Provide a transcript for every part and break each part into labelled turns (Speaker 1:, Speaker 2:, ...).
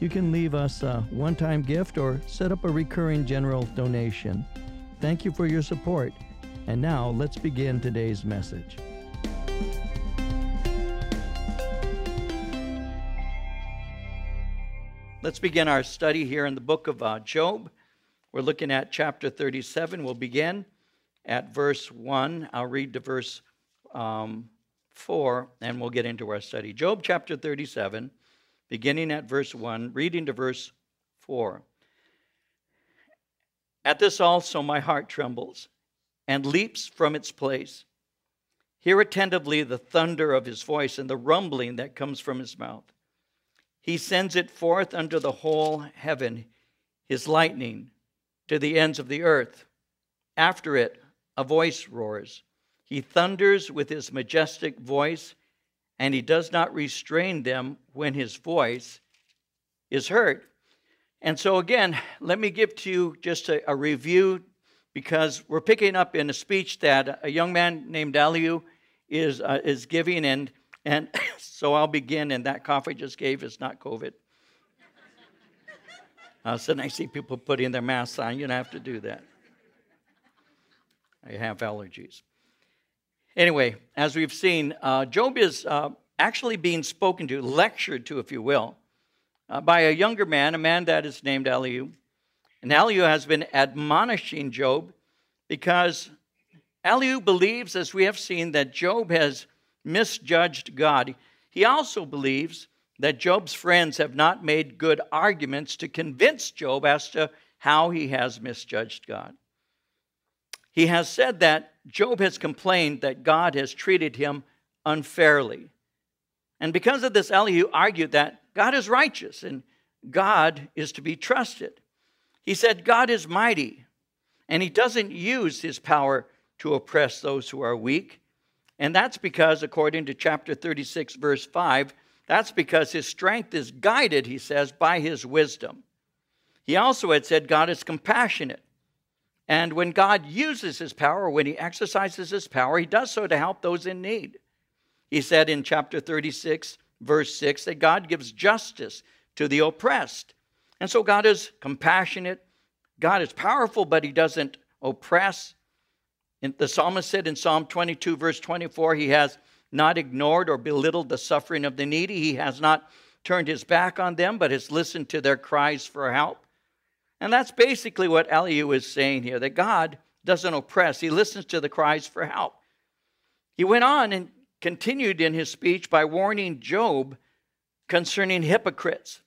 Speaker 1: You can leave us a one time gift or set up a recurring general donation. Thank you for your support. And now let's begin today's message.
Speaker 2: Let's begin our study here in the book of uh, Job. We're looking at chapter 37. We'll begin at verse 1. I'll read to verse um, 4, and we'll get into our study. Job chapter 37 beginning at verse 1, reading to verse 4. At this also my heart trembles and leaps from its place. Hear attentively the thunder of his voice and the rumbling that comes from his mouth. He sends it forth under the whole heaven, his lightning to the ends of the earth. After it, a voice roars. He thunders with his majestic voice and he does not restrain them when his voice is heard. And so, again, let me give to you just a, a review because we're picking up in a speech that a young man named Elihu is, uh, is giving, and, and so I'll begin. And that cough I just gave is not COVID. Uh, so I see people putting their masks on. You don't have to do that. I have allergies. Anyway, as we've seen, uh, Job is uh, actually being spoken to, lectured to, if you will, uh, by a younger man, a man that is named Elihu. And Elihu has been admonishing Job because Elihu believes, as we have seen, that Job has misjudged God. He also believes that Job's friends have not made good arguments to convince Job as to how he has misjudged God. He has said that Job has complained that God has treated him unfairly. And because of this, Elihu argued that God is righteous and God is to be trusted. He said, God is mighty, and he doesn't use his power to oppress those who are weak. And that's because, according to chapter 36, verse 5, that's because his strength is guided, he says, by his wisdom. He also had said God is compassionate and when God uses his power, when he exercises his power, he does so to help those in need. He said in chapter 36, verse 6, that God gives justice to the oppressed. And so God is compassionate, God is powerful, but he doesn't oppress. And the psalmist said in Psalm 22, verse 24, he has not ignored or belittled the suffering of the needy. He has not turned his back on them, but has listened to their cries for help. And that's basically what Elihu is saying here that God doesn't oppress, he listens to the cries for help. He went on and continued in his speech by warning Job concerning hypocrites.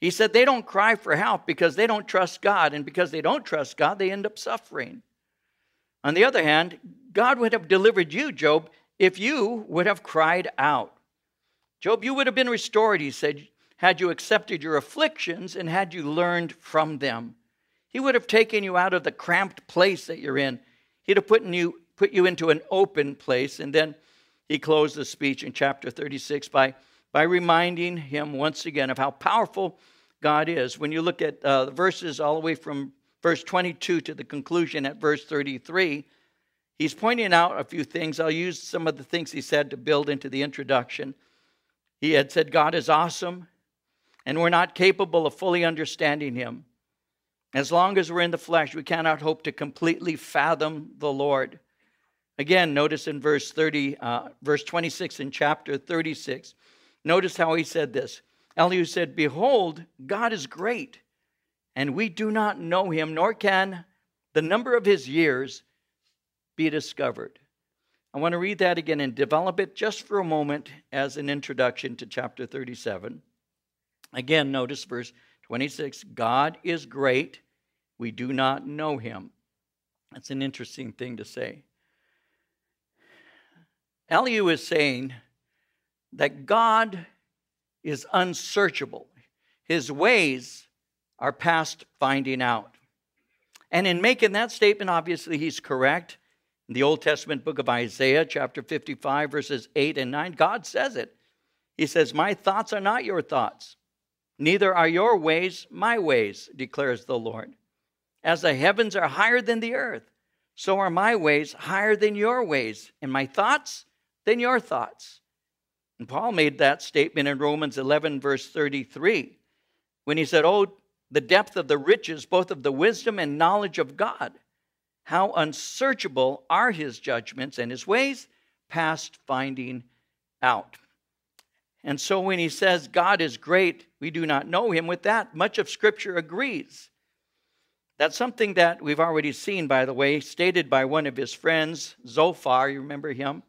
Speaker 2: He said they don't cry for help because they don't trust God, and because they don't trust God, they end up suffering. On the other hand, God would have delivered you, Job, if you would have cried out. Job, you would have been restored, he said had you accepted your afflictions and had you learned from them. He would have taken you out of the cramped place that you're in. He'd have put you, put you into an open place. And then he closed the speech in chapter 36 by, by reminding him once again of how powerful God is. When you look at uh, the verses all the way from verse 22 to the conclusion at verse 33, he's pointing out a few things. I'll use some of the things he said to build into the introduction. He had said, God is awesome and we're not capable of fully understanding Him. As long as we're in the flesh, we cannot hope to completely fathom the Lord. Again, notice in verse 30, uh, verse 26 in chapter 36, notice how he said this. Elihu said, Behold, God is great, and we do not know him, nor can the number of his years be discovered. I want to read that again and develop it just for a moment as an introduction to chapter 37. Again, notice verse 26 God is great, we do not know him. That's an interesting thing to say. Elihu is saying that God is unsearchable. his ways are past finding out. And in making that statement, obviously, he's correct. In the Old Testament book of Isaiah, chapter 55, verses 8 and 9, God says it. He says, My thoughts are not your thoughts, neither are your ways my ways, declares the Lord. As the heavens are higher than the earth, so are my ways higher than your ways, and my thoughts than your thoughts. And Paul made that statement in Romans 11, verse 33, when he said, Oh, the depth of the riches, both of the wisdom and knowledge of God. How unsearchable are his judgments and his ways, past finding out. And so when he says God is great, we do not know him, with that, much of Scripture agrees. That's something that we've already seen, by the way, stated by one of his friends, Zophar. You remember him?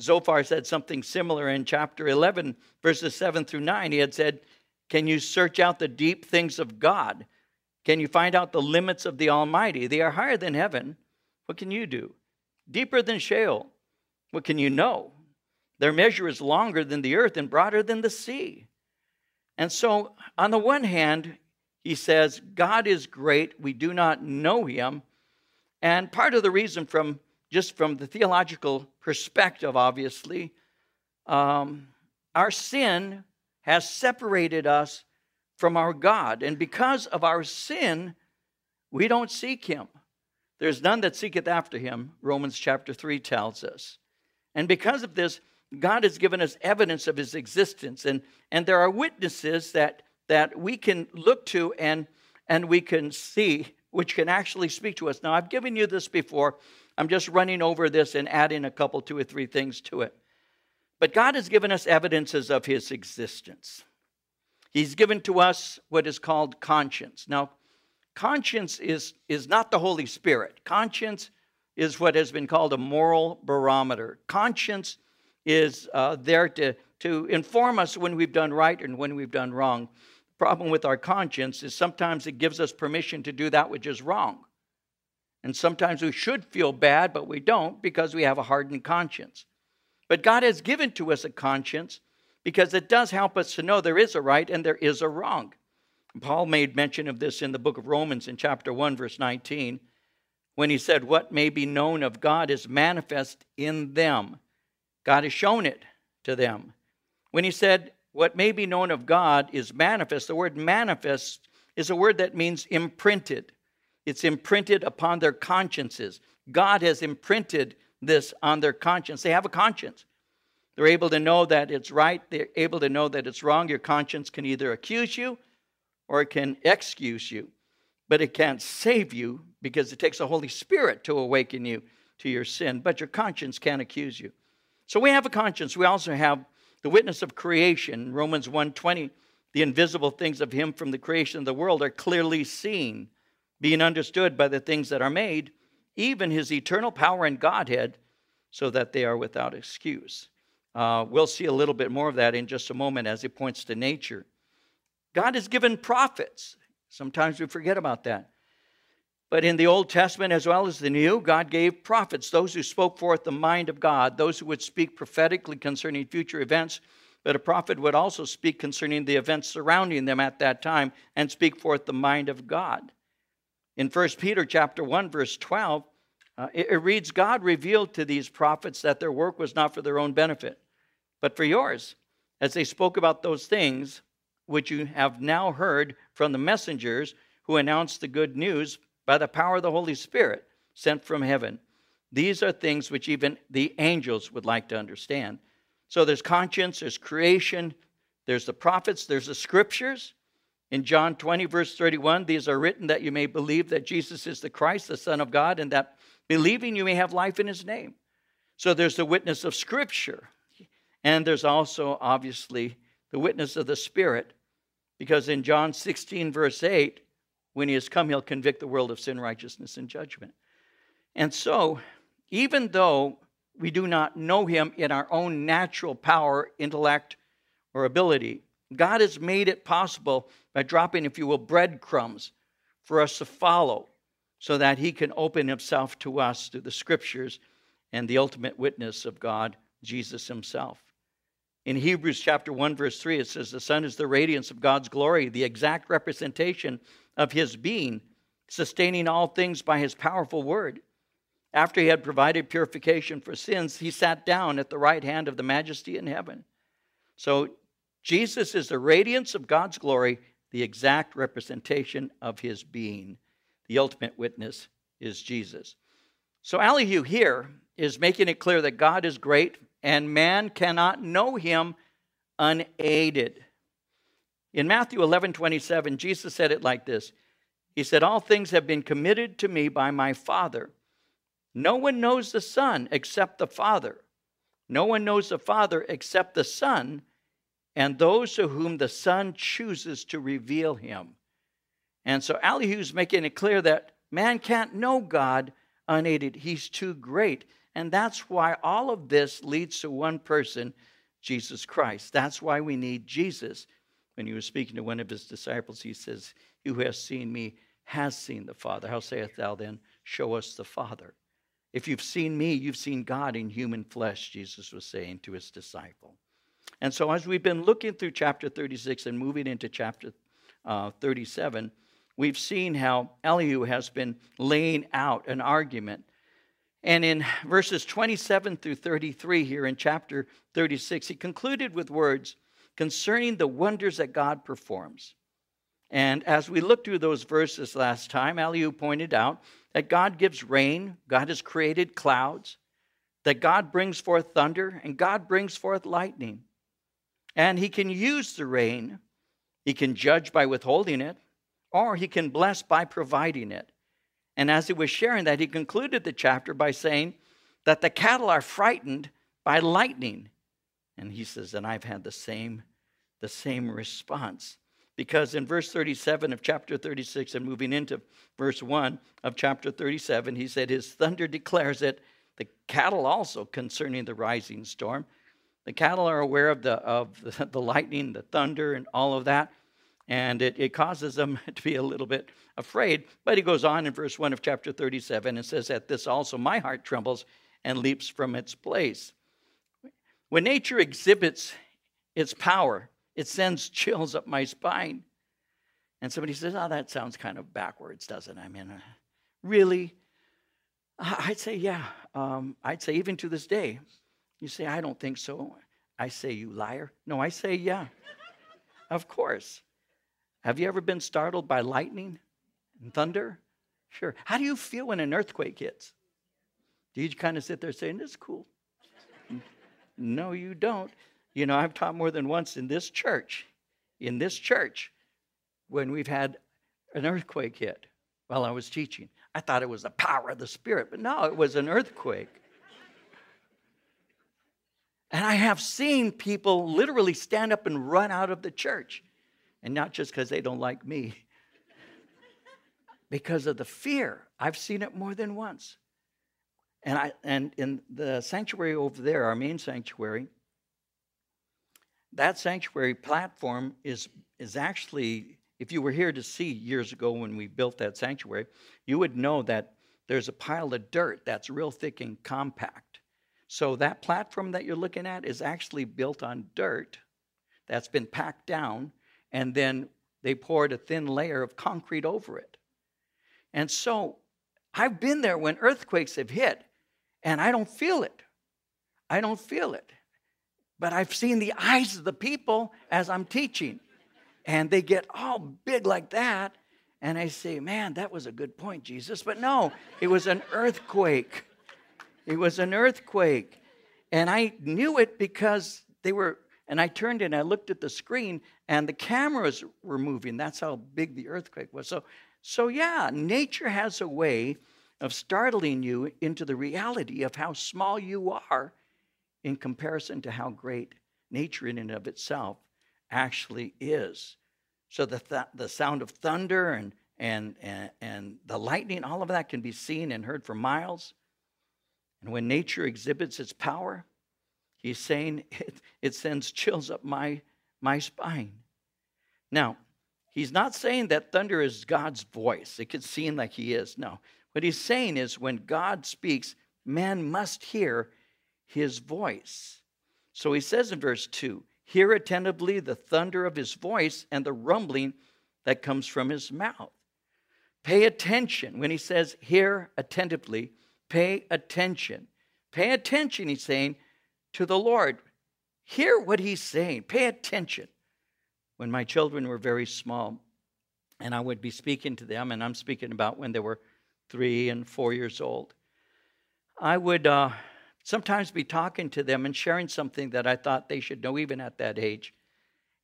Speaker 2: Zophar said something similar in chapter 11, verses 7 through 9. He had said, Can you search out the deep things of God? Can you find out the limits of the Almighty? They are higher than heaven. What can you do? Deeper than Sheol. What can you know? Their measure is longer than the earth and broader than the sea. And so, on the one hand, he says, God is great. We do not know him. And part of the reason, from just from the theological perspective, obviously, um, our sin has separated us from our God. And because of our sin, we don't seek him. There's none that seeketh after him, Romans chapter 3 tells us. And because of this, God has given us evidence of his existence. And, and there are witnesses that, that we can look to and, and we can see, which can actually speak to us. Now, I've given you this before. I'm just running over this and adding a couple, two or three things to it. But God has given us evidences of his existence. He's given to us what is called conscience. Now, conscience is, is not the Holy Spirit. Conscience is what has been called a moral barometer. Conscience is uh, there to, to inform us when we've done right and when we've done wrong. The problem with our conscience is sometimes it gives us permission to do that which is wrong. And sometimes we should feel bad, but we don't because we have a hardened conscience. But God has given to us a conscience because it does help us to know there is a right and there is a wrong. Paul made mention of this in the book of Romans in chapter 1, verse 19, when he said, What may be known of God is manifest in them. God has shown it to them. When he said, What may be known of God is manifest, the word manifest is a word that means imprinted. It's imprinted upon their consciences. God has imprinted this on their conscience. They have a conscience. They're able to know that it's right, they're able to know that it's wrong. Your conscience can either accuse you or it can excuse you, but it can't save you because it takes the Holy Spirit to awaken you to your sin. But your conscience can't accuse you. So we have a conscience. We also have the witness of creation. Romans 1:20, the invisible things of him from the creation of the world are clearly seen being understood by the things that are made, even his eternal power and Godhead, so that they are without excuse. Uh, we'll see a little bit more of that in just a moment as he points to nature. God has given prophets. Sometimes we forget about that. But in the Old Testament as well as the New, God gave prophets, those who spoke forth the mind of God, those who would speak prophetically concerning future events. But a prophet would also speak concerning the events surrounding them at that time and speak forth the mind of God. In 1 Peter chapter 1 verse 12, uh, it, it reads God revealed to these prophets that their work was not for their own benefit, but for yours, as they spoke about those things which you have now heard from the messengers who announced the good news by the power of the Holy Spirit sent from heaven. These are things which even the angels would like to understand. So there's conscience, there's creation, there's the prophets, there's the scriptures, in John 20, verse 31, these are written that you may believe that Jesus is the Christ, the Son of God, and that believing you may have life in his name. So there's the witness of Scripture. And there's also, obviously, the witness of the Spirit, because in John 16, verse 8, when he has come, he'll convict the world of sin, righteousness, and judgment. And so, even though we do not know him in our own natural power, intellect, or ability, God has made it possible by dropping, if you will, breadcrumbs for us to follow so that He can open Himself to us through the scriptures and the ultimate witness of God, Jesus Himself. In Hebrews chapter 1, verse 3, it says, The Son is the radiance of God's glory, the exact representation of his being, sustaining all things by his powerful word. After he had provided purification for sins, he sat down at the right hand of the majesty in heaven. So Jesus is the radiance of God's glory, the exact representation of his being. The ultimate witness is Jesus. So Elihu here is making it clear that God is great and man cannot know him unaided. In Matthew 11 27, Jesus said it like this He said, All things have been committed to me by my Father. No one knows the Son except the Father. No one knows the Father except the Son and those to whom the Son chooses to reveal him. And so Elihu's making it clear that man can't know God unaided. He's too great. And that's why all of this leads to one person, Jesus Christ. That's why we need Jesus. When he was speaking to one of his disciples, he says, He who has seen me has seen the Father. How sayest thou then, Show us the Father? If you've seen me, you've seen God in human flesh, Jesus was saying to his disciple. And so, as we've been looking through chapter 36 and moving into chapter uh, 37, we've seen how Elihu has been laying out an argument. And in verses 27 through 33 here in chapter 36, he concluded with words concerning the wonders that God performs. And as we looked through those verses last time, Elihu pointed out that God gives rain, God has created clouds, that God brings forth thunder, and God brings forth lightning. And he can use the rain, he can judge by withholding it, or he can bless by providing it. And as he was sharing that, he concluded the chapter by saying that the cattle are frightened by lightning. And he says, and I've had the same, the same response. Because in verse 37 of chapter 36 and moving into verse 1 of chapter 37, he said, His thunder declares it, the cattle also concerning the rising storm. The cattle are aware of the, of the lightning, the thunder, and all of that. And it, it causes them to be a little bit afraid. But he goes on in verse 1 of chapter 37 and says, At this also my heart trembles and leaps from its place. When nature exhibits its power, it sends chills up my spine. And somebody says, Oh, that sounds kind of backwards, doesn't it? I mean, uh, really? I'd say, yeah. Um, I'd say, even to this day, you say, I don't think so. I say, You liar. No, I say, Yeah. of course. Have you ever been startled by lightning and thunder? Sure. How do you feel when an earthquake hits? Do you kind of sit there saying, This is cool? No, you don't. You know, I've taught more than once in this church, in this church, when we've had an earthquake hit while I was teaching. I thought it was the power of the Spirit, but no, it was an earthquake. And I have seen people literally stand up and run out of the church. And not just because they don't like me, because of the fear. I've seen it more than once. And, I, and in the sanctuary over there, our main sanctuary, that sanctuary platform is, is actually, if you were here to see years ago when we built that sanctuary, you would know that there's a pile of dirt that's real thick and compact. So that platform that you're looking at is actually built on dirt that's been packed down, and then they poured a thin layer of concrete over it. And so I've been there when earthquakes have hit, and I don't feel it. I don't feel it. But I've seen the eyes of the people as I'm teaching, and they get all big like that. And I say, Man, that was a good point, Jesus. But no, it was an earthquake. It was an earthquake. And I knew it because they were, and I turned and I looked at the screen and the cameras were moving. That's how big the earthquake was. So, so yeah, nature has a way of startling you into the reality of how small you are in comparison to how great nature in and of itself actually is. So the, th- the sound of thunder and, and, and, and the lightning, all of that can be seen and heard for miles. And when nature exhibits its power, he's saying it, it sends chills up my, my spine. Now, he's not saying that thunder is God's voice. It could seem like he is. No. What he's saying is when God speaks, man must hear his voice. So he says in verse 2 Hear attentively the thunder of his voice and the rumbling that comes from his mouth. Pay attention. When he says, Hear attentively, pay attention. Pay attention, he's saying, to the Lord. Hear what he's saying. Pay attention. When my children were very small, and I would be speaking to them, and I'm speaking about when they were three and four years old, I would uh, sometimes be talking to them and sharing something that I thought they should know, even at that age.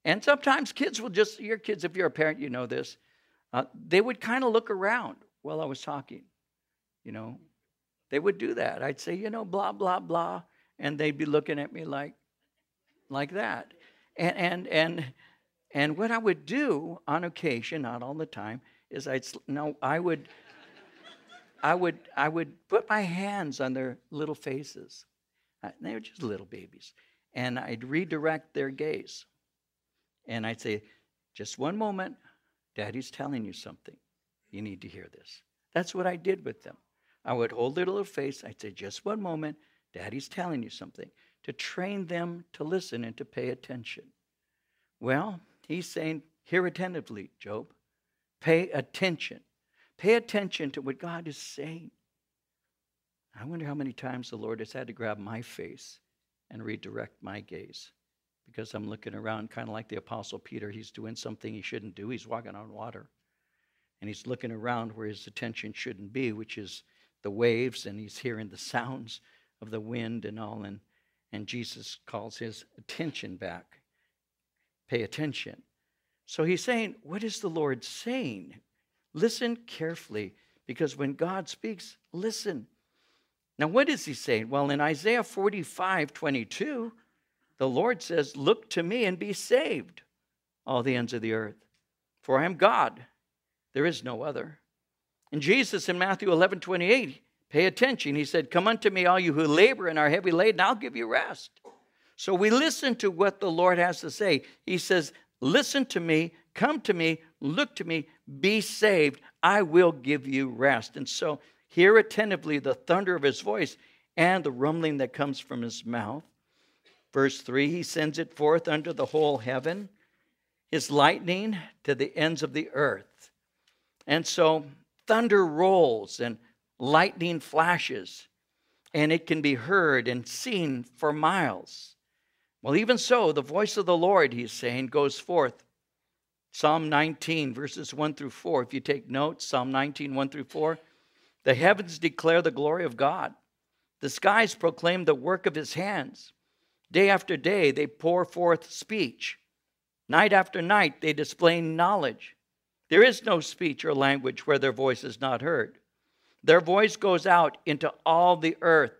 Speaker 2: And sometimes kids will just, your kids, if you're a parent, you know this, uh, they would kind of look around while I was talking. You know, they would do that. I'd say, you know, blah, blah, blah. And they'd be looking at me like, like that. And, and, and, and what I would do on occasion, not all the time, is I'd, no, I would, I would, I would put my hands on their little faces. Uh, they were just little babies. And I'd redirect their gaze. And I'd say, just one moment, Daddy's telling you something. You need to hear this. That's what I did with them. I would hold their little face. I'd say, just one moment, Daddy's telling you something, to train them to listen and to pay attention. Well, he's saying, hear attentively, Job. Pay attention. Pay attention to what God is saying. I wonder how many times the Lord has had to grab my face and redirect my gaze because I'm looking around kind of like the Apostle Peter. He's doing something he shouldn't do. He's walking on water. And he's looking around where his attention shouldn't be, which is the waves, and he's hearing the sounds of the wind and all. And, and Jesus calls his attention back. Pay attention. So he's saying, What is the Lord saying? Listen carefully, because when God speaks, listen. Now, what is he saying? Well, in Isaiah 45 22, the Lord says, Look to me and be saved, all the ends of the earth. For I am God, there is no other. And Jesus in Matthew 11 28, pay attention. He said, Come unto me, all you who labor and are heavy laden, I'll give you rest. So we listen to what the Lord has to say. He says, Listen to me, come to me, look to me, be saved. I will give you rest. And so hear attentively the thunder of his voice and the rumbling that comes from his mouth. Verse 3 He sends it forth under the whole heaven, His lightning to the ends of the earth. And so thunder rolls and lightning flashes, and it can be heard and seen for miles. Well, even so, the voice of the Lord, he's saying, goes forth. Psalm 19, verses 1 through 4. If you take notes, Psalm 19, 1 through 4. The heavens declare the glory of God, the skies proclaim the work of his hands. Day after day, they pour forth speech. Night after night, they display knowledge. There is no speech or language where their voice is not heard. Their voice goes out into all the earth,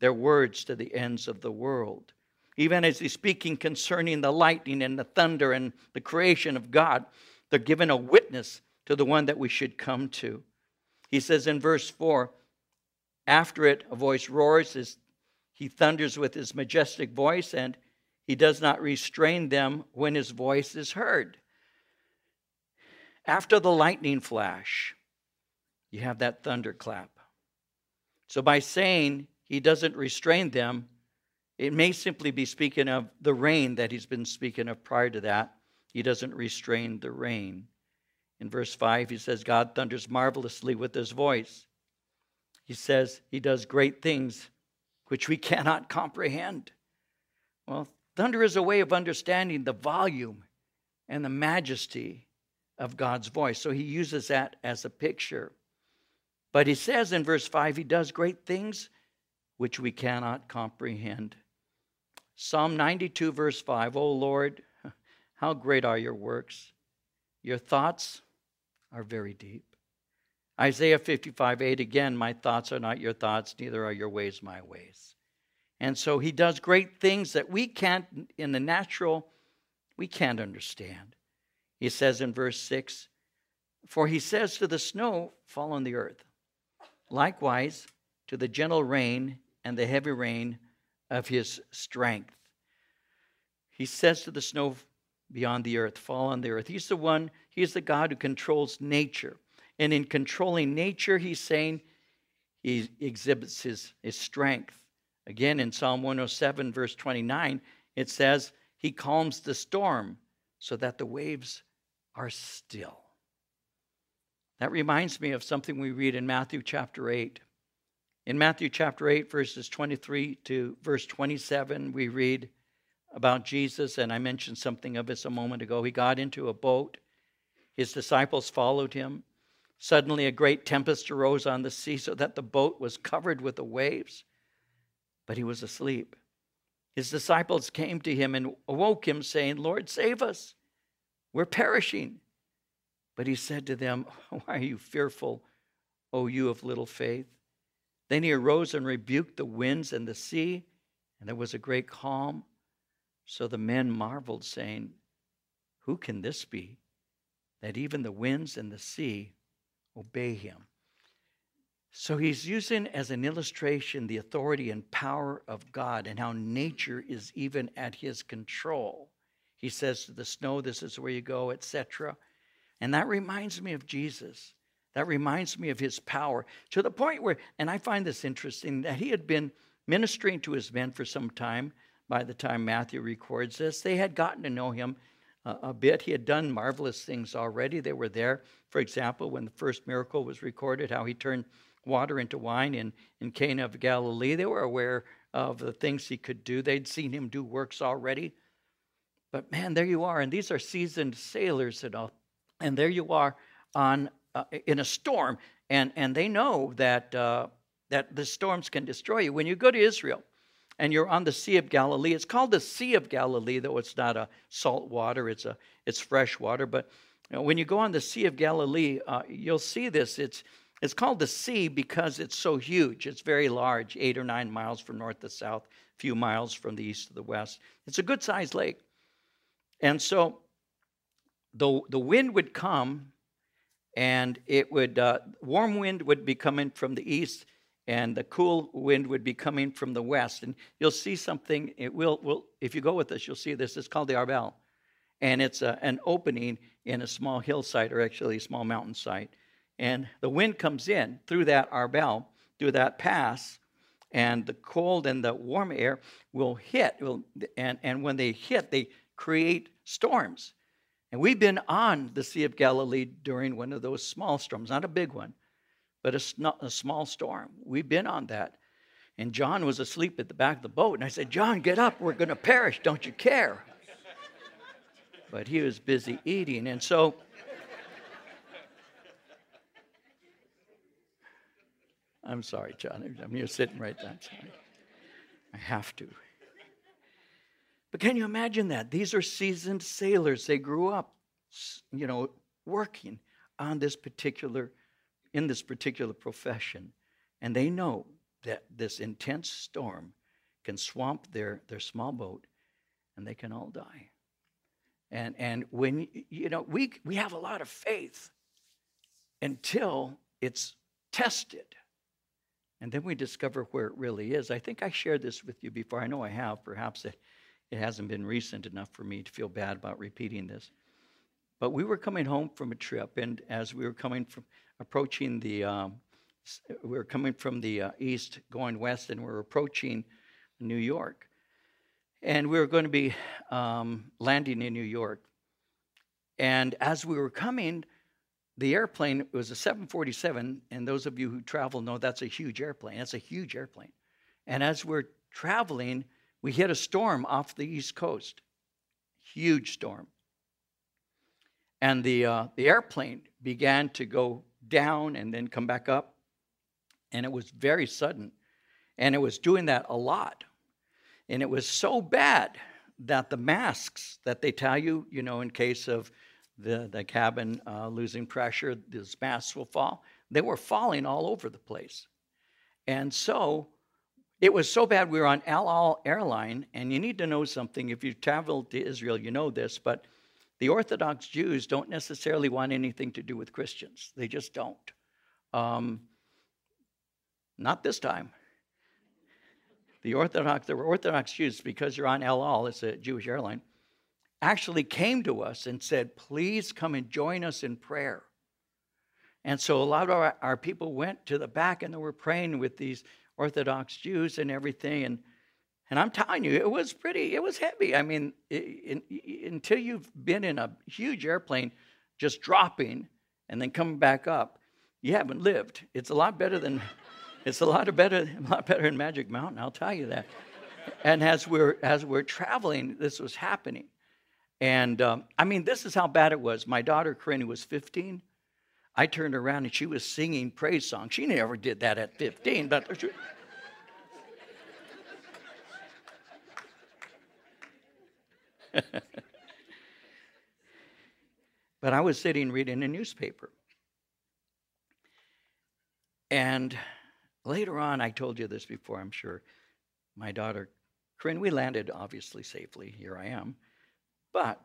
Speaker 2: their words to the ends of the world. Even as he's speaking concerning the lightning and the thunder and the creation of God, they're given a witness to the one that we should come to. He says in verse 4 After it, a voice roars, he thunders with his majestic voice, and he does not restrain them when his voice is heard. After the lightning flash, you have that thunderclap. So, by saying he doesn't restrain them, it may simply be speaking of the rain that he's been speaking of prior to that. He doesn't restrain the rain. In verse 5, he says, God thunders marvelously with his voice. He says he does great things which we cannot comprehend. Well, thunder is a way of understanding the volume and the majesty of God's voice. So he uses that as a picture. But he says in verse 5, he does great things which we cannot comprehend. Psalm 92, verse 5, O Lord, how great are your works! Your thoughts are very deep. Isaiah 55 8 again, my thoughts are not your thoughts, neither are your ways my ways. And so he does great things that we can't, in the natural, we can't understand. He says in verse 6 For he says to the snow, Fall on the earth. Likewise, to the gentle rain and the heavy rain of his strength. He says to the snow beyond the earth, Fall on the earth. He's the one, he's the God who controls nature. And in controlling nature, he's saying he exhibits his, his strength Again, in Psalm 107, verse 29, it says, He calms the storm so that the waves are still. That reminds me of something we read in Matthew chapter 8. In Matthew chapter 8, verses 23 to verse 27, we read about Jesus, and I mentioned something of this a moment ago. He got into a boat, his disciples followed him. Suddenly, a great tempest arose on the sea so that the boat was covered with the waves but he was asleep. His disciples came to him and awoke him, saying, Lord, save us. We're perishing. But he said to them, Why are you fearful, O you of little faith? Then he arose and rebuked the winds and the sea, and there was a great calm. So the men marveled, saying, Who can this be, that even the winds and the sea obey him? So he's using as an illustration the authority and power of God and how nature is even at his control. He says to the snow, This is where you go, etc. And that reminds me of Jesus. That reminds me of his power to the point where, and I find this interesting, that he had been ministering to his men for some time by the time Matthew records this. They had gotten to know him a, a bit. He had done marvelous things already. They were there, for example, when the first miracle was recorded, how he turned water into wine in, in Cana of Galilee. They were aware of the things he could do, they'd seen him do works already. But man, there you are, and these are seasoned sailors and all. And there you are on uh, in a storm, and and they know that uh, that the storms can destroy you. When you go to Israel, and you're on the Sea of Galilee, it's called the Sea of Galilee, though it's not a salt water; it's a it's fresh water. But you know, when you go on the Sea of Galilee, uh, you'll see this. It's it's called the sea because it's so huge. It's very large, eight or nine miles from north to south, a few miles from the east to the west. It's a good sized lake. And so the, the wind would come and it would, uh, warm wind would be coming from the east and the cool wind would be coming from the west. And you'll see something, it will, will if you go with us, you'll see this. It's called the Arbel. And it's a, an opening in a small hillside or actually a small mountainside and the wind comes in through that arbel, through that pass, and the cold and the warm air will hit. Will, and, and when they hit, they create storms. And we've been on the Sea of Galilee during one of those small storms, not a big one, but a, a small storm. We've been on that. And John was asleep at the back of the boat. And I said, John, get up. We're going to perish. Don't you care? But he was busy eating. And so I'm sorry, John. I'm sitting right there. I have to. But can you imagine that? These are seasoned sailors. They grew up, you know, working on this particular, in this particular profession. And they know that this intense storm can swamp their, their small boat and they can all die. And, and when, you know, we, we have a lot of faith until it's tested. And then we discover where it really is. I think I shared this with you before. I know I have. Perhaps it, hasn't been recent enough for me to feel bad about repeating this. But we were coming home from a trip, and as we were coming from approaching the, um, we were coming from the uh, east, going west, and we are approaching New York. And we were going to be um, landing in New York. And as we were coming, the airplane was a 747, and those of you who travel know that's a huge airplane. That's a huge airplane. And as we're traveling, we hit a storm off the East Coast. Huge storm. And the, uh, the airplane began to go down and then come back up. And it was very sudden. And it was doing that a lot. And it was so bad that the masks that they tell you, you know, in case of the, the cabin uh, losing pressure, these masks will fall. They were falling all over the place. And so it was so bad we were on El Al airline, and you need to know something. If you've traveled to Israel, you know this, but the Orthodox Jews don't necessarily want anything to do with Christians. They just don't. Um, not this time. The Orthodox, there were Orthodox Jews because you're on El Al, it's a Jewish airline actually came to us and said, Please come and join us in prayer. And so a lot of our, our people went to the back and they were praying with these Orthodox Jews and everything. And, and I'm telling you, it was pretty, it was heavy. I mean, in, until you've been in a huge airplane just dropping and then coming back up, you haven't lived. It's a lot better than, it's a lot better, a lot better than Magic Mountain, I'll tell you that. And as we're, as we're traveling, this was happening. And um, I mean, this is how bad it was. My daughter, Corinne, was 15. I turned around and she was singing praise songs. She never did that at 15, but. but I was sitting reading a newspaper. And later on, I told you this before, I'm sure. My daughter, Corinne, we landed obviously safely. Here I am. But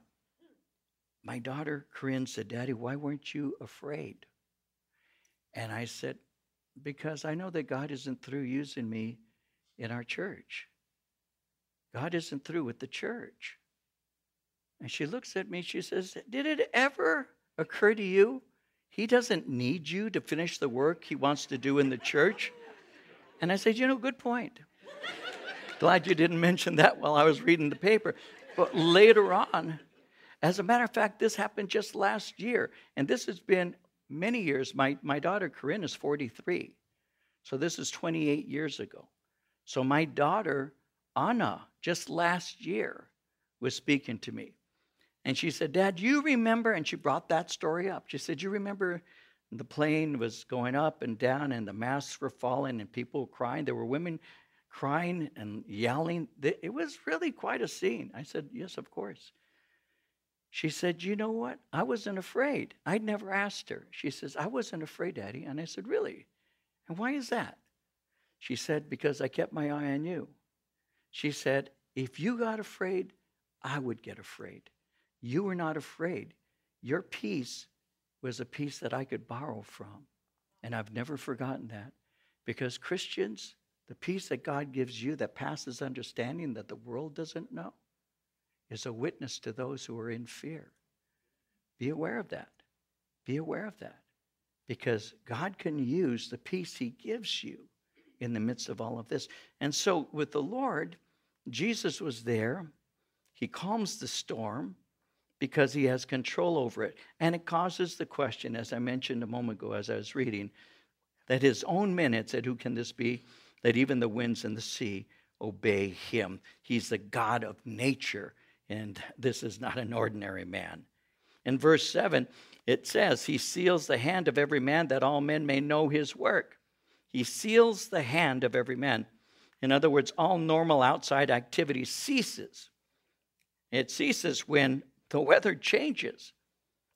Speaker 2: my daughter Corinne said, Daddy, why weren't you afraid? And I said, Because I know that God isn't through using me in our church. God isn't through with the church. And she looks at me, she says, Did it ever occur to you he doesn't need you to finish the work he wants to do in the church? And I said, You know, good point. Glad you didn't mention that while I was reading the paper. But later on, as a matter of fact, this happened just last year, and this has been many years. My, my daughter Corinne is 43, so this is 28 years ago. So my daughter Anna, just last year, was speaking to me. And she said, Dad, you remember? And she brought that story up. She said, You remember the plane was going up and down and the masks were falling and people were crying? There were women crying and yelling. It was really quite a scene. I said, Yes, of course. She said, You know what? I wasn't afraid. I'd never asked her. She says, I wasn't afraid, Daddy. And I said, Really? And why is that? She said, Because I kept my eye on you. She said, If you got afraid, I would get afraid. You were not afraid. Your peace was a peace that I could borrow from. And I've never forgotten that. Because Christians, the peace that God gives you that passes understanding that the world doesn't know, is a witness to those who are in fear. Be aware of that. Be aware of that. Because God can use the peace He gives you in the midst of all of this. And so with the Lord, Jesus was there. He calms the storm because he has control over it. And it causes the question, as I mentioned a moment ago as I was reading, that his own men had said, Who can this be? That even the winds and the sea obey him. He's the God of nature and this is not an ordinary man. In verse 7, it says, He seals the hand of every man that all men may know his work. He seals the hand of every man. In other words, all normal outside activity ceases. It ceases when the weather changes.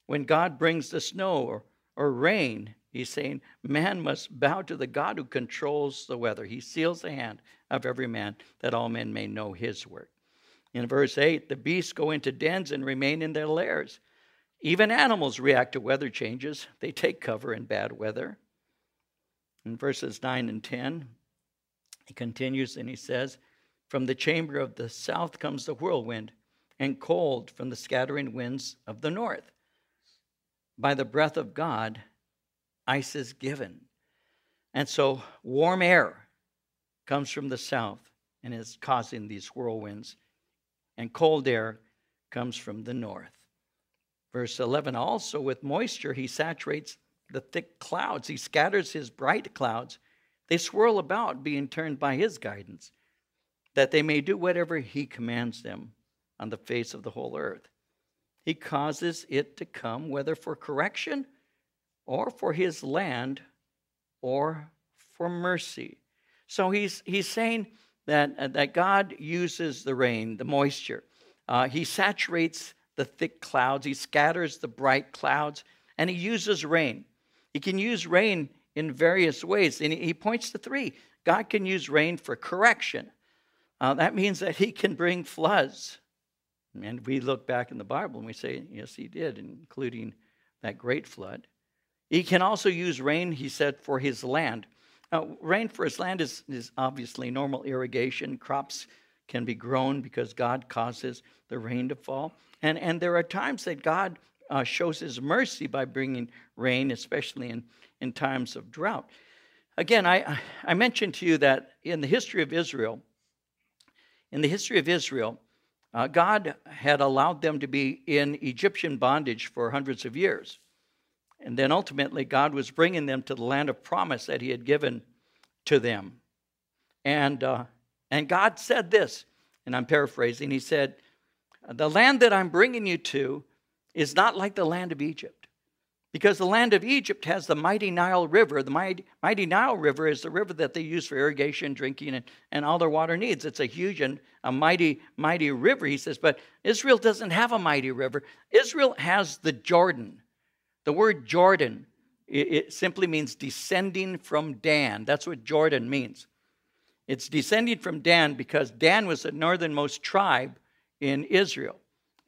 Speaker 2: When God brings the snow or, or rain, he's saying man must bow to the God who controls the weather. He seals the hand of every man that all men may know his work. In verse 8, the beasts go into dens and remain in their lairs. Even animals react to weather changes, they take cover in bad weather. In verses 9 and 10, he continues and he says, From the chamber of the south comes the whirlwind, and cold from the scattering winds of the north. By the breath of God, ice is given. And so warm air comes from the south and is causing these whirlwinds and cold air comes from the north. Verse 11 also with moisture he saturates the thick clouds, he scatters his bright clouds. They swirl about, being turned by his guidance, that they may do whatever he commands them on the face of the whole earth. He causes it to come, whether for correction or for his land or for mercy. So he's, he's saying that, uh, that God uses the rain, the moisture. Uh, he saturates the thick clouds, He scatters the bright clouds, and He uses rain. He can use rain in various ways, and He points to three. God can use rain for correction. Uh, that means that He can bring floods. And we look back in the Bible and we say, yes, He did, including that great flood. He can also use rain, He said, for His land. Now, rainforest land is, is obviously normal irrigation. Crops can be grown because God causes the rain to fall. And, and there are times that God uh, shows his mercy by bringing rain, especially in, in times of drought. again, I, I mentioned to you that in the history of Israel, in the history of Israel, uh, God had allowed them to be in Egyptian bondage for hundreds of years. And then ultimately, God was bringing them to the land of promise that He had given to them. And, uh, and God said this, and I'm paraphrasing He said, The land that I'm bringing you to is not like the land of Egypt. Because the land of Egypt has the mighty Nile River. The mighty, mighty Nile River is the river that they use for irrigation, drinking, and, and all their water needs. It's a huge and a mighty, mighty river, he says. But Israel doesn't have a mighty river. Israel has the Jordan. The word Jordan, it, simply means descending from Dan. That's what Jordan means. It's descending from Dan because Dan was the northernmost tribe in Israel.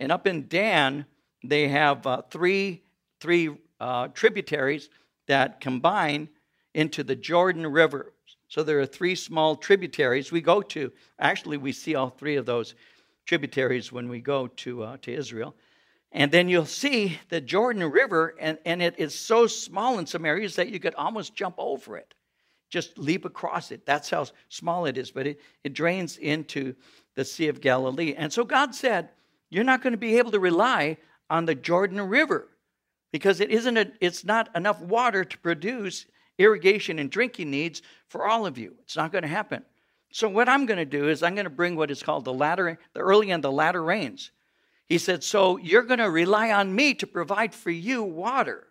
Speaker 2: And up in Dan, they have uh, three, three uh, tributaries that combine into the Jordan River. So there are three small tributaries we go to. Actually, we see all three of those tributaries when we go to, uh, to Israel. And then you'll see the Jordan River, and, and it is so small in some areas that you could almost jump over it, just leap across it. That's how small it is, but it, it drains into the Sea of Galilee. And so God said, You're not going to be able to rely on the Jordan River because it isn't a, it's not enough water to produce irrigation and drinking needs for all of you. It's not going to happen. So what I'm going to do is I'm going to bring what is called the latter, the early and the latter rains. He said, So you're going to rely on me to provide for you water.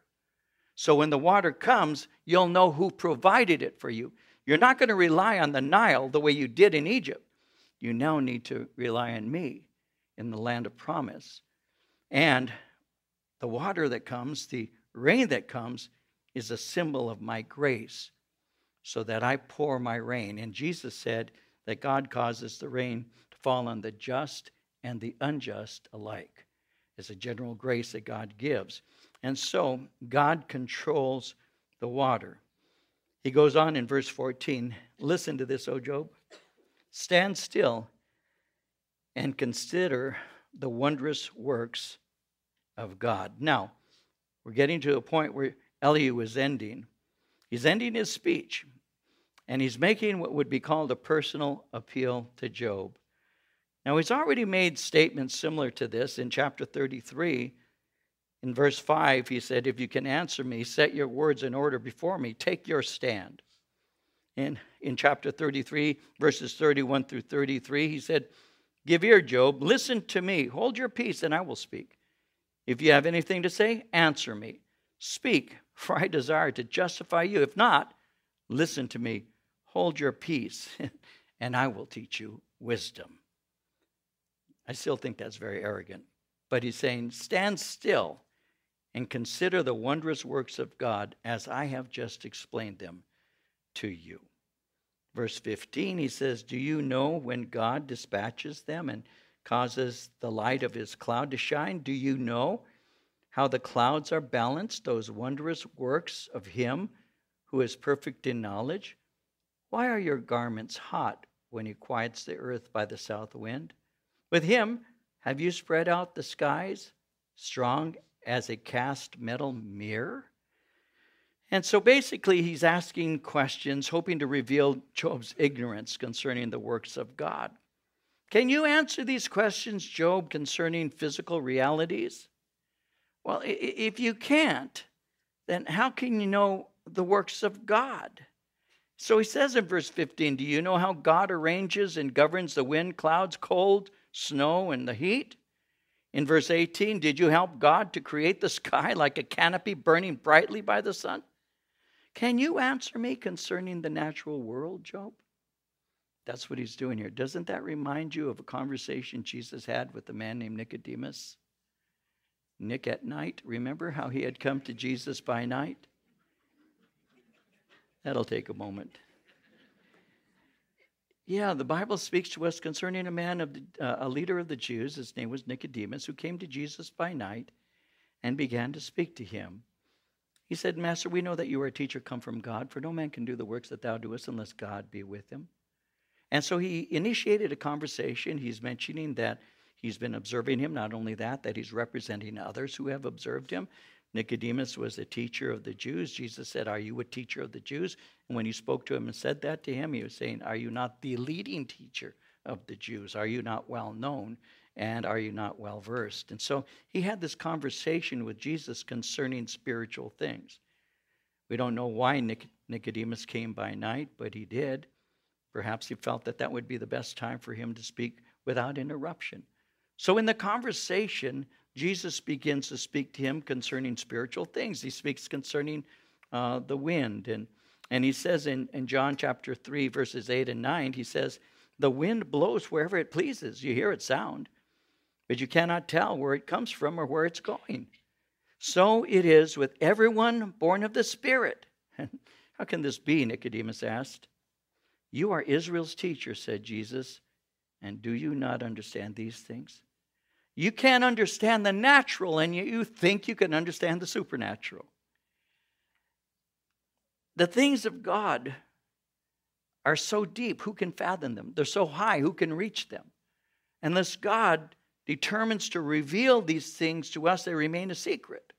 Speaker 2: So when the water comes, you'll know who provided it for you. You're not going to rely on the Nile the way you did in Egypt. You now need to rely on me in the land of promise. And the water that comes, the rain that comes, is a symbol of my grace, so that I pour my rain. And Jesus said that God causes the rain to fall on the just and the unjust alike. It's a general grace that God gives. And so God controls the water. He goes on in verse 14 Listen to this, O Job. Stand still and consider the wondrous works of God. Now, we're getting to a point where Elihu is ending. He's ending his speech, and he's making what would be called a personal appeal to Job. Now, he's already made statements similar to this in chapter 33. In verse 5, he said, If you can answer me, set your words in order before me, take your stand. And in chapter 33, verses 31 through 33, he said, Give ear, Job, listen to me, hold your peace, and I will speak. If you have anything to say, answer me. Speak, for I desire to justify you. If not, listen to me, hold your peace, and I will teach you wisdom. I still think that's very arrogant. But he's saying, Stand still and consider the wondrous works of God as I have just explained them to you. Verse 15, he says, Do you know when God dispatches them and causes the light of his cloud to shine? Do you know how the clouds are balanced, those wondrous works of him who is perfect in knowledge? Why are your garments hot when he quiets the earth by the south wind? With him, have you spread out the skies, strong as a cast metal mirror? And so basically, he's asking questions, hoping to reveal Job's ignorance concerning the works of God. Can you answer these questions, Job, concerning physical realities? Well, if you can't, then how can you know the works of God? So he says in verse 15 Do you know how God arranges and governs the wind, clouds, cold, snow, and the heat. In verse 18, did you help God to create the sky like a canopy burning brightly by the sun? Can you answer me concerning the natural world, Job? That's what he's doing here. Doesn't that remind you of a conversation Jesus had with a man named Nicodemus? Nick at night, remember how he had come to Jesus by night? That'll take a moment. Yeah, the Bible speaks to us concerning a man of the, uh, a leader of the Jews. His name was Nicodemus, who came to Jesus by night and began to speak to him. He said, Master, we know that you are a teacher come from God, for no man can do the works that thou doest unless God be with him. And so he initiated a conversation. He's mentioning that he's been observing him. Not only that, that he's representing others who have observed him. Nicodemus was a teacher of the Jews. Jesus said, Are you a teacher of the Jews? And when he spoke to him and said that to him, he was saying, Are you not the leading teacher of the Jews? Are you not well known? And are you not well versed? And so he had this conversation with Jesus concerning spiritual things. We don't know why Nicodemus came by night, but he did. Perhaps he felt that that would be the best time for him to speak without interruption. So in the conversation, Jesus begins to speak to him concerning spiritual things. He speaks concerning uh, the wind. And, and he says in, in John chapter 3, verses 8 and 9, he says, The wind blows wherever it pleases. You hear its sound, but you cannot tell where it comes from or where it's going. So it is with everyone born of the Spirit. How can this be? Nicodemus asked. You are Israel's teacher, said Jesus, and do you not understand these things? You can't understand the natural, and you think you can understand the supernatural. The things of God are so deep, who can fathom them? They're so high, who can reach them? Unless God determines to reveal these things to us, they remain a secret.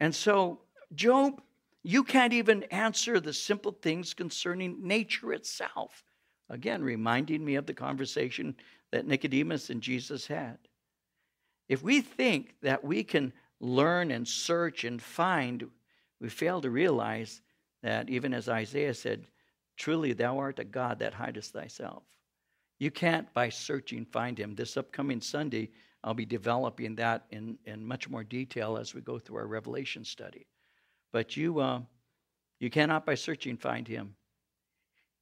Speaker 2: And so, Job, you can't even answer the simple things concerning nature itself. Again, reminding me of the conversation that Nicodemus and Jesus had. If we think that we can learn and search and find, we fail to realize that even as Isaiah said, Truly thou art a God that hidest thyself. You can't, by searching, find him. This upcoming Sunday, I'll be developing that in, in much more detail as we go through our Revelation study. But you, uh, you cannot, by searching, find him.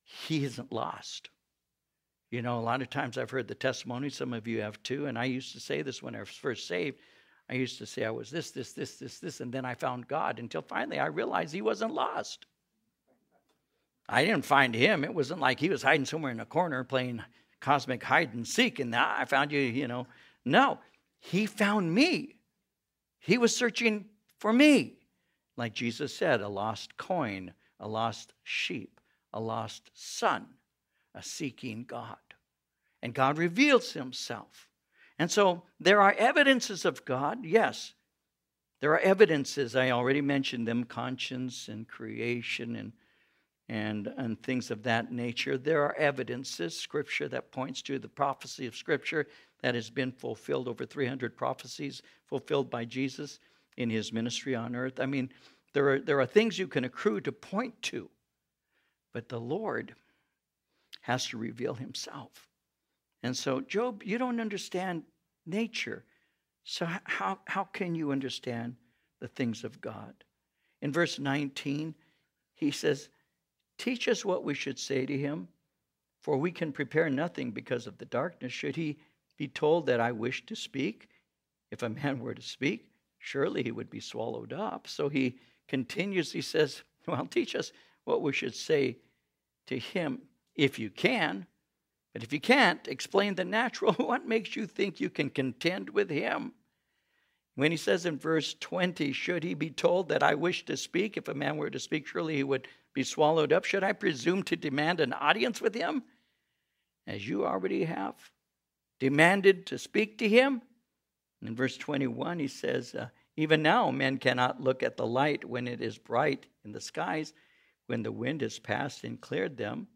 Speaker 2: He isn't lost. You know, a lot of times I've heard the testimony, some of you have too, and I used to say this when I was first saved. I used to say I was this, this, this, this, this, and then I found God until finally I realized He wasn't lost. I didn't find Him. It wasn't like He was hiding somewhere in a corner playing cosmic hide and seek, and now I found you, you know. No, He found me. He was searching for me. Like Jesus said, a lost coin, a lost sheep, a lost son, a seeking God and God reveals himself. And so there are evidences of God, yes. There are evidences, I already mentioned them conscience and creation and, and, and things of that nature. There are evidences, scripture that points to the prophecy of scripture that has been fulfilled, over 300 prophecies fulfilled by Jesus in his ministry on earth. I mean, there are, there are things you can accrue to point to, but the Lord has to reveal himself. And so, Job, you don't understand nature. So, how, how can you understand the things of God? In verse 19, he says, Teach us what we should say to him, for we can prepare nothing because of the darkness. Should he be told that I wish to speak? If a man were to speak, surely he would be swallowed up. So he continues, he says, Well, teach us what we should say to him if you can. But if you can't explain the natural, what makes you think you can contend with him? When he says in verse 20, should he be told that I wish to speak? If a man were to speak, surely he would be swallowed up. Should I presume to demand an audience with him? As you already have demanded to speak to him? In verse 21, he says, uh, Even now men cannot look at the light when it is bright in the skies, when the wind has passed and cleared them.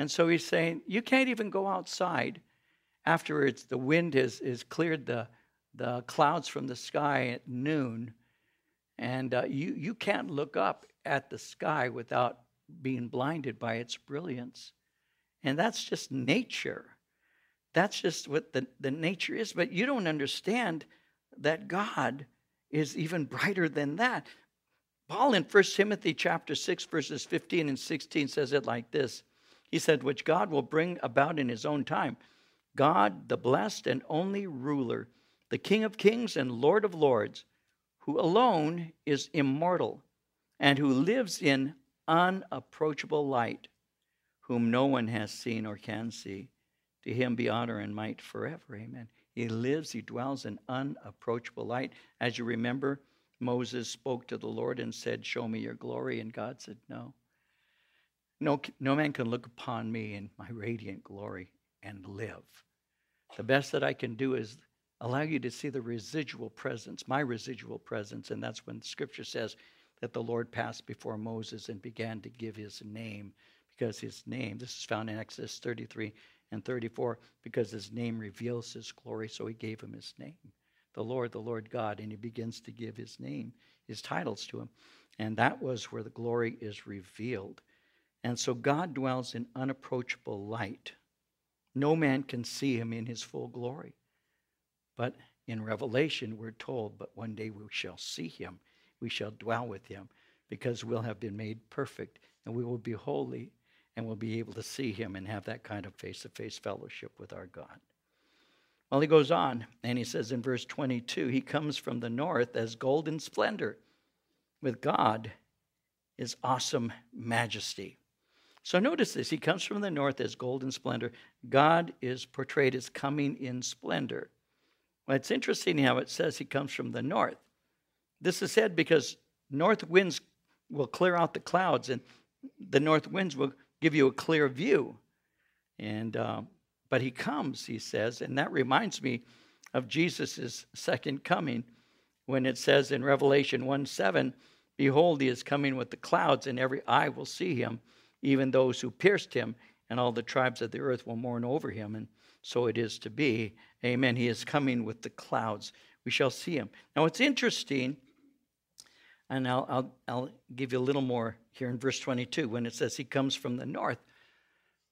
Speaker 2: And so he's saying, you can't even go outside afterwards. The wind has, has cleared the, the clouds from the sky at noon. And uh, you, you can't look up at the sky without being blinded by its brilliance. And that's just nature. That's just what the, the nature is. But you don't understand that God is even brighter than that. Paul in 1 Timothy chapter 6, verses 15 and 16 says it like this. He said, which God will bring about in his own time. God, the blessed and only ruler, the King of kings and Lord of lords, who alone is immortal and who lives in unapproachable light, whom no one has seen or can see. To him be honor and might forever. Amen. He lives, he dwells in unapproachable light. As you remember, Moses spoke to the Lord and said, Show me your glory. And God said, No. No, no man can look upon me in my radiant glory and live. The best that I can do is allow you to see the residual presence, my residual presence. And that's when scripture says that the Lord passed before Moses and began to give his name, because his name, this is found in Exodus 33 and 34, because his name reveals his glory, so he gave him his name. The Lord, the Lord God, and he begins to give his name, his titles to him. And that was where the glory is revealed. And so God dwells in unapproachable light. No man can see him in his full glory. But in Revelation, we're told, but one day we shall see him. We shall dwell with him because we'll have been made perfect and we will be holy and we'll be able to see him and have that kind of face to face fellowship with our God. Well, he goes on and he says in verse 22 He comes from the north as golden splendor with God is awesome majesty. So notice this He comes from the north as golden splendor. God is portrayed as coming in splendor. Well, it's interesting how it says He comes from the north. This is said because north winds will clear out the clouds, and the north winds will give you a clear view. And uh, but He comes, He says, and that reminds me of Jesus' second coming when it says in Revelation 1 7, Behold, he is coming with the clouds, and every eye will see him, even those who pierced him, and all the tribes of the earth will mourn over him. And so it is to be. Amen. He is coming with the clouds. We shall see him. Now, it's interesting, and I'll, I'll, I'll give you a little more here in verse 22 when it says he comes from the north.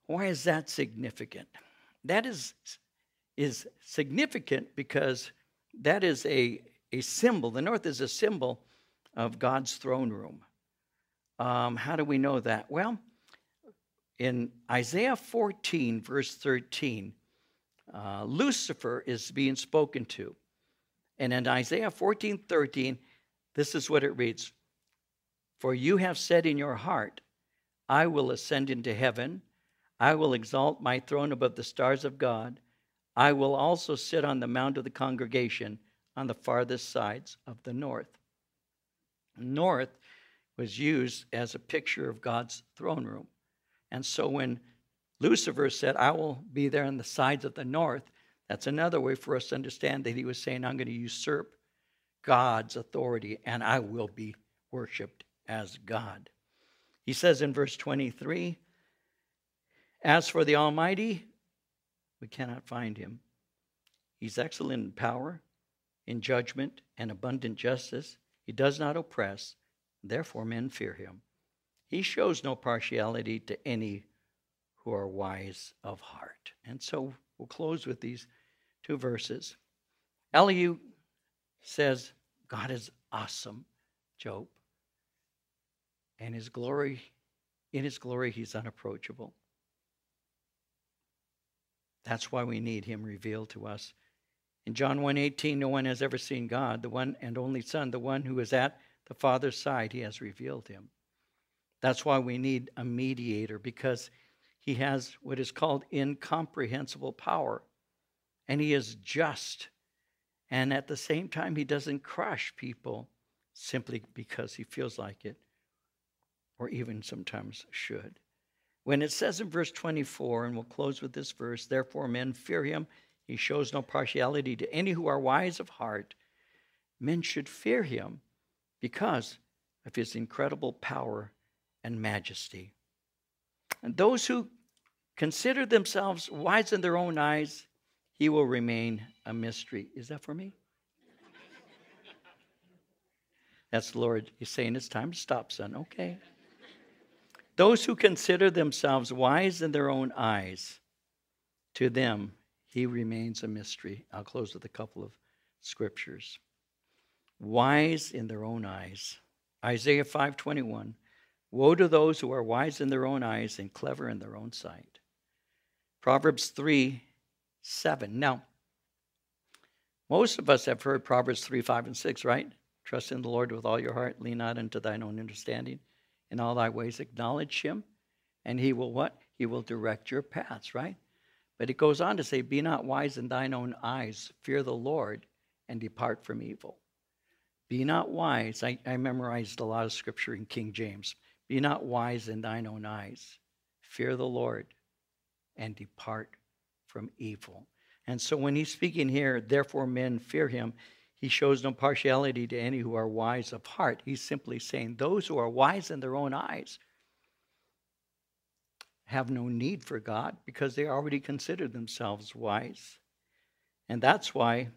Speaker 2: Why is that significant? That is, is significant because that is a, a symbol. The north is a symbol of God's throne room. Um, how do we know that? Well, in Isaiah 14, verse 13, uh, Lucifer is being spoken to. And in Isaiah 14, 13, this is what it reads For you have said in your heart, I will ascend into heaven, I will exalt my throne above the stars of God, I will also sit on the mount of the congregation on the farthest sides of the north. North was used as a picture of God's throne room. And so when Lucifer said, I will be there on the sides of the north, that's another way for us to understand that he was saying, I'm going to usurp God's authority and I will be worshiped as God. He says in verse 23 As for the Almighty, we cannot find him. He's excellent in power, in judgment, and abundant justice. He does not oppress, therefore men fear him. He shows no partiality to any who are wise of heart. And so we'll close with these two verses. Elihu says, God is awesome, Job. And his glory, in his glory, he's unapproachable. That's why we need him revealed to us. In John 1:18, no one has ever seen God, the one and only Son, the one who is at the Father's side, he has revealed him. That's why we need a mediator, because he has what is called incomprehensible power. And he is just. And at the same time, he doesn't crush people simply because he feels like it, or even sometimes should. When it says in verse 24, and we'll close with this verse, therefore men fear him, he shows no partiality to any who are wise of heart. Men should fear him because of his incredible power and majesty. And those who consider themselves wise in their own eyes, he will remain a mystery. Is that for me? That's the Lord. He's saying it's time to stop, son. Okay. Those who consider themselves wise in their own eyes, to them he remains a mystery. I'll close with a couple of scriptures. Wise in their own eyes. Isaiah 5:21 Woe to those who are wise in their own eyes and clever in their own sight. Proverbs 3 7. Now, most of us have heard Proverbs 3 5 and 6, right? Trust in the Lord with all your heart, lean not unto thine own understanding. In all thy ways acknowledge him, and he will what? He will direct your paths, right? But it goes on to say, Be not wise in thine own eyes, fear the Lord, and depart from evil. Be not wise. I, I memorized a lot of scripture in King James. Be not wise in thine own eyes. Fear the Lord and depart from evil. And so when he's speaking here, therefore men fear him, he shows no partiality to any who are wise of heart. He's simply saying those who are wise in their own eyes have no need for God because they already consider themselves wise. And that's why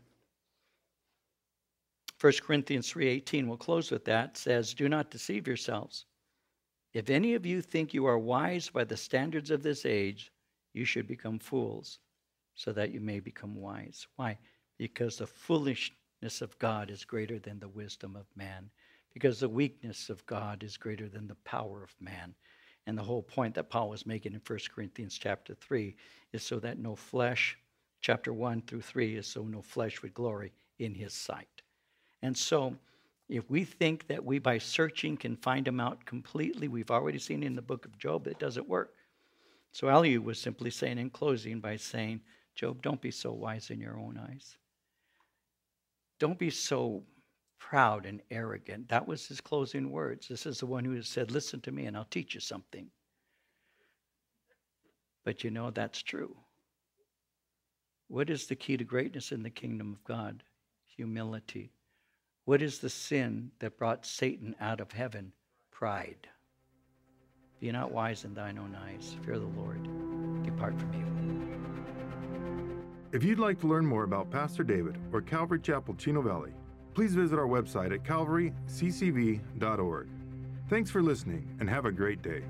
Speaker 2: 1 Corinthians 3:18 we'll close with that says do not deceive yourselves. If any of you think you are wise by the standards of this age, you should become fools so that you may become wise. Why? Because the foolishness of God is greater than the wisdom of man. Because the weakness of God is greater than the power of man. And the whole point that Paul was making in 1 Corinthians chapter 3 is so that no flesh, chapter 1 through 3, is so no flesh would glory in his sight. And so, if we think that we by searching can find them out completely, we've already seen in the book of Job it doesn't work. So Elihu was simply saying in closing by saying, Job, don't be so wise in your own eyes. Don't be so proud and arrogant. That was his closing words. This is the one who said, Listen to me and I'll teach you something. But you know, that's true. What is the key to greatness in the kingdom of God? Humility. What is the sin that brought Satan out of heaven? Pride. Be not wise in thine own eyes. Fear the Lord. Depart from evil.
Speaker 3: If you'd like to learn more about Pastor David or Calvary Chapel Chino Valley, please visit our website at calvaryccv.org. Thanks for listening and have a great day.